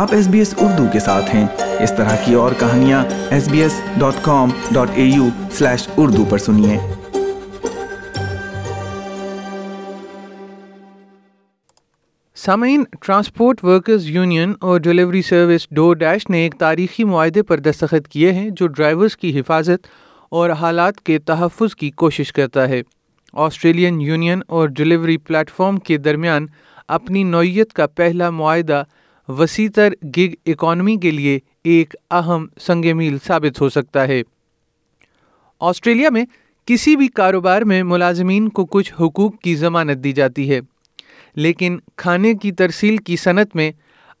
آپ S B S Urdu کے ساتھ ہیں۔ اس طرح کی اور کہانیاں S B S dot com dot A U slash Urdu پر سنیے۔ سامعین ٹرانسپورٹ ورکرز یونین اور ڈیلیوری سروس ڈور ڈیش نے ایک تاریخی معاہدے پر دستخط کیے ہیں جو ڈرائیورز کی حفاظت اور حالات کے تحفظ کی کوشش کرتا ہے۔ آسٹریلین یونین اور ڈیلیوری پلیٹ فارم کے درمیان اپنی نوعیت کا پہلا معاہدہ وسیع تر گگ اکانومی کے لیے ایک اہم سنگ میل ثابت ہو سکتا ہے۔ آسٹریلیا میں کسی بھی کاروبار میں ملازمین کو کچھ حقوق کی ضمانت دی جاتی ہے، لیکن کھانے کی ترسیل کی صنعت میں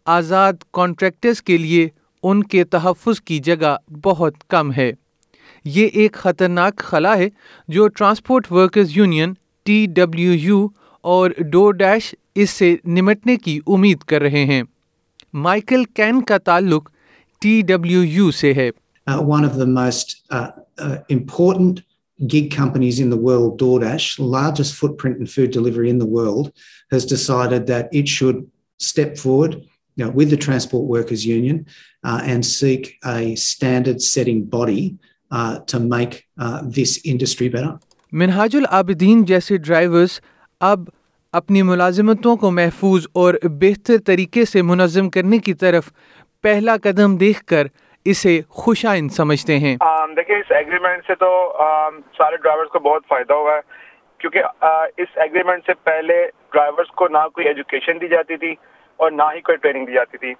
آزاد کانٹریکٹرز کے لیے ان کے تحفظ کی جگہ بہت کم ہے۔ یہ ایک خطرناک خلا ہے جو transport workers union T W U اور ڈور ڈیش اس سے نمٹنے کی امید کر رہے ہیں۔ مائیکل کین کا تعلق ٹی ڈبلیو یو سے ہے۔ One of the most important gig companies in the world DoorDash largest food print and food delivery in the world has decided that it should step forward with the transport workers union and seek a standard setting body to make this industry better Minhaj ul-Abideen جیسے drivers اب اپنی ملازمتوں کو محفوظ اور بہتر طریقے سے منظم کرنے کی طرف پہلا قدم دیکھ کر اسے خوش آئند سمجھتے ہیں۔ دیکھیں، اس ایگریمنٹ سے تو سارے ڈرائیورز کو بہت فائدہ ہوا ہے۔ کیونکہ اس ایگریمنٹ سے پہلے ڈرائیورز کو نہ کوئی ایجوکیشن دی جاتی تھی اور نہ ہی کوئی ٹریننگ دی جاتی تھی۔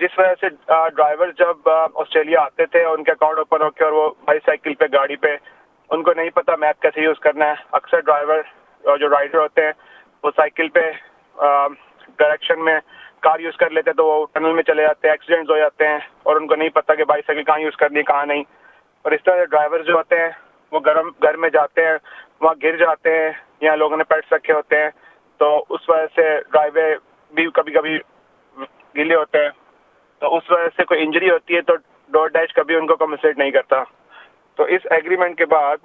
جس وجہ سے ڈرائیور جب آسٹریلیا آتے تھے، ان کے اکاؤنٹ اوپن ہو کے اور وہ بائی سائیکل پہ، گاڑی پہ، ان کو نہیں پتا میپ کیسے یوز کرنا ہے۔ اکثر ڈرائیور جو رائڈر ہوتے ہیں وہ سائیکل پہ ڈائریکشن میں کار یوز کر لیتے تو وہ ٹنل میں چلے جاتے ہیں ایکسیڈنٹس ہو جاتے ہیں اور ان کو نہیں پتا کہ بائی سائیکل کہاں یوز کرنی ہے کہاں نہیں۔ اور اس طرح ڈرائیور جو ہوتے ہیں، وہ گرم، گھر میں جاتے ہیں، وہاں گر جاتے ہیں یا لوگوں نے پیٹس رکھے ہوتے ہیں۔ تو اس وجہ سے ڈرائیوے بھی کبھی کبھی گیلے ہوتے ہیں۔ تو اس وجہ سے کوئی انجری ہوتی ہے تو ڈور ڈیش کبھی ان کو کمپنسیٹ نہیں کرتا۔ تو اس ایگریمنٹ کے بعد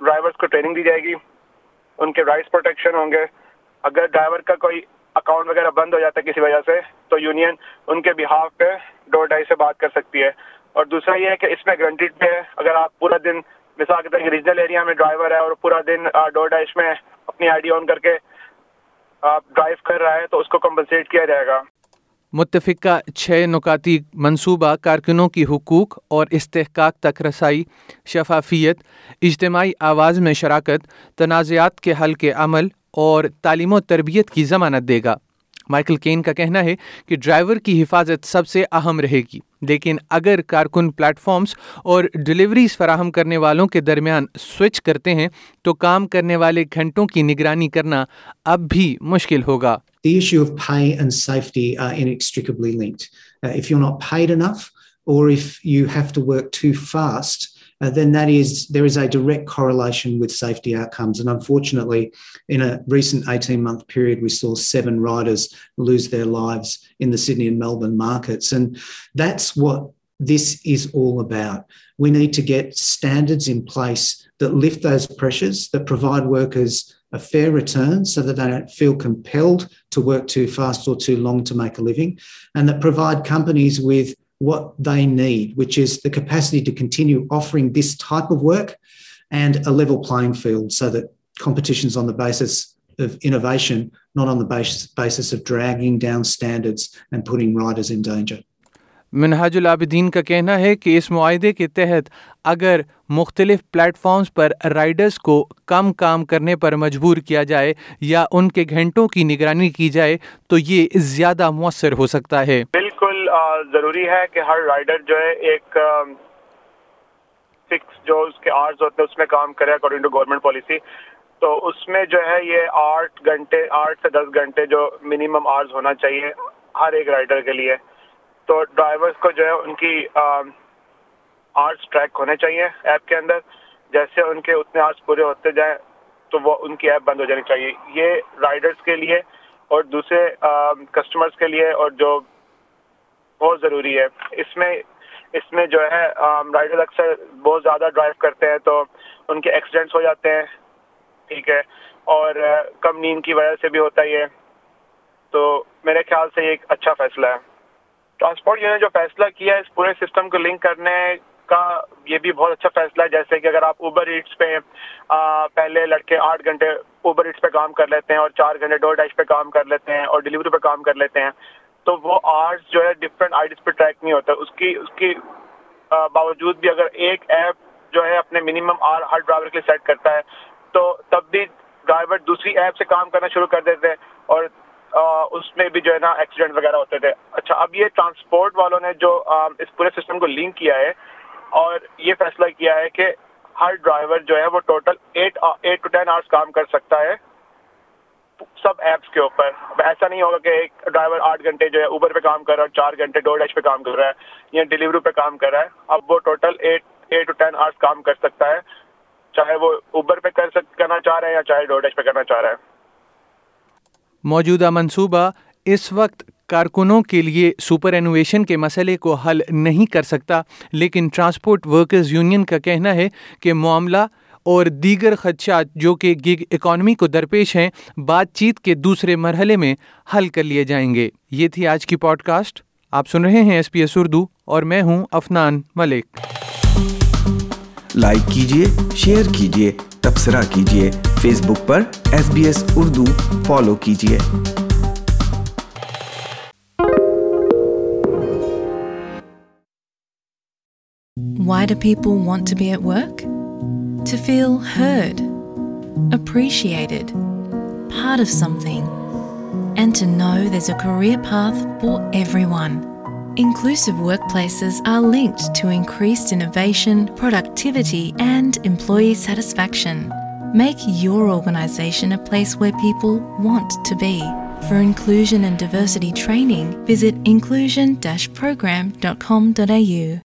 ڈرائیورس کو ٹریننگ دی جائے گی۔ ان کے رائٹس پروٹیکشن ہوں گے۔ اگر ڈرائیور کا کوئی اکاؤنٹ وغیرہ بند ہو جاتا ہے کسی وجہ سے، تو یونین ان کے بہاف پہ ڈور ڈائی سے بات کر سکتی ہے۔ اور دوسرا یہ ہے کہ اس میں گرنٹیڈ پہ ہے اگر آپ پورا دن، مثال کے طور پر ریجنل ایریا میں ڈرائیور ہے اور پورا دن ڈور ڈائش میں اپنی آئی ڈی آن کر کے آپ ڈرائیو کر رہا ہے، تو اس کو کمپنسیٹ کیا جائے گا۔ متفقہ چھ نکاتی منصوبہ کارکنوں کی حقوق اور استحقاق تک رسائی، شفافیت، اجتماعی آواز میں شراکت، تنازعات کے حل کے عمل اور تعلیم و تربیت کی ضمانت دے گا مائیکل کین کا کہنا ہے کہ ڈرائیور کی حفاظت سب سے اہم رہے گی لیکن اگر کارکن پلیٹ فارمز اور ڈلیوریز فراہم کرنے والوں کے درمیان سوئچ کرتے ہیں تو کام کرنے والے گھنٹوں کی نگرانی کرنا اب بھی مشکل ہوگا The issue of pay and safety are inextricably linked. Uh, if you're not paid enough or if you have to work too fast, Uh, then that is there is a direct correlation with safety outcomes. And unfortunately, in a recent 18 month period, we saw seven riders lose their lives in the Sydney and Melbourne markets. And that's what this is all about. We need to get standards in place that lift those pressures, that provide workers a fair return so that they don't feel compelled to work too fast or too long to make a living, and that provide companies with what they need, which is the capacity to continue offering this type of work and a level playing field so that competition's on the basis of innovation, not on the basis, basis of dragging down standards and putting riders in danger. Minhaj Ul-Abidin کا کہنا ہے کہ اس معاہدے کے تحت اگر مختلف plate forms پر riders کو کم کام کرنے پر مجبور کیا جائے یا ان کے گھنٹوں کی نگرانی کی جائے تو یہ زیادہ مؤثر ہو سکتا ہے بالکل ضروری ہے کہ ہر رائڈر جو ہے ایک فکس جو اس کے آرز ہوتے ہیں، اس میں کام کرے اکارڈنگ ٹو گورنمنٹ پالیسی تو اس میں جو ہے یہ آٹھ گھنٹے، آٹھ سے دس گھنٹے جو منیمم آرز ہونا چاہیے ہر ایک رائڈر کے لیے. تو ڈرائیورس کو جو ہے ان کی آرٹس ٹریک ہونے چاہیے ایپ کے اندر. جیسے ان کے اتنے آرٹس پورے ہوتے جائیں تو وہ ان کی ایپ بند ہو جانی چاہیے. یہ رائڈرس کے لیے اور دوسرے کسٹمرس کے لیے اور جو بہت ضروری ہے۔ اس میں اس میں جو ہے رائڈر اکثر بہت زیادہ ڈرائیو کرتے ہیں تو ان کے ایکسیڈنٹس ہو جاتے ہیں۔ ٹھیک ہے۔ اور کم نیند کی وجہ سے بھی ہوتا ہی ہے تو میرے خیال سے یہ ایک اچھا فیصلہ ہے۔ ٹرانسپورٹ یونین جو فیصلہ کیا ہے، اس پورے سسٹم کو لنک کرنے کا یہ بھی بہت اچھا فیصلہ ہے۔ جیسے کہ اگر آپ اوبر ایٹس پہ پہلے لڑکے آٹھ گھنٹے اوبر ایٹس پہ کام کر لیتے ہیں اور چار گھنٹے ڈور ڈیش پہ کام کر لیتے ہیں اور ڈلیوری پہ کام کر لیتے ہیں۔ تو وہ آرٹس جو ہے ڈفرینٹ آئی ڈیز پہ ٹریک نہیں ہوتا۔ اس کی اس کی باوجود بھی اگر ایک ایپ جو ہے اپنے منیمم آر ہر ڈرائیور کے لیے سیٹ کرتا ہے، تو تب بھی ڈرائیور دوسری ایپ سے کام کرنا شروع کر دیتے ہیں اور اس میں بھی جو ہے نا ایکسیڈنٹ وغیرہ ہوتے تھے۔ اچھا اب یہ ٹرانسپورٹ والوں نے جو اس پورے سسٹم کو لنک کیا ہے اور یہ فیصلہ کیا ہے کہ ہر ڈرائیور جو ہے وہ total eight eight to ten hours کام کر سکتا ہے۔ سب ایپس کے اوپر۔ اب ایسا نہیں ہوگا کہ ایک ڈرائیور آٹھ گھنٹے جو ہے اوبر پہ کام کر رہا ہے چار گھنٹے ڈور ڈیش پہ کام کر رہا ہے یا ڈلیوری پہ کام کر رہا ہے۔ اب وہ total eight eight to ten hours کام کر سکتا ہے۔ چاہے وہ اوبر پہ کر سک کرنا چاہ رہے ہیں یا چاہے ڈور ڈیش پہ کرنا چاہ رہے ہیں موجودہ منصوبہ اس وقت کارکنوں کے لیے سپر انوویشن کے مسئلے کو حل نہیں کر سکتا، لیکن ٹرانسپورٹ ورکرز یونین کا کہنا ہے کہ معاملہ اور دیگر خدشات جو کہ گگ اکانومی کو درپیش ہیں بات چیت کے دوسرے مرحلے میں حل کر لیے جائیں گے۔ یہ تھی آج کی پوڈ کاسٹ آپ سن رہے ہیں ایس پی ایس اردو اور میں ہوں افنان ملک۔ لائک کیجیے شیئر کیجیے تبصرہ کیجیے فیس بک پر S B S Urdu follow کیجیے Why do people want to be at work? To feel heard, appreciated, part of something, and to know there's a career path for everyone. Inclusive workplaces are linked to increased innovation, productivity, and employee satisfaction. Make your organisation a place where people want to be. For inclusion and diversity training, visit inclusion-program.com.au.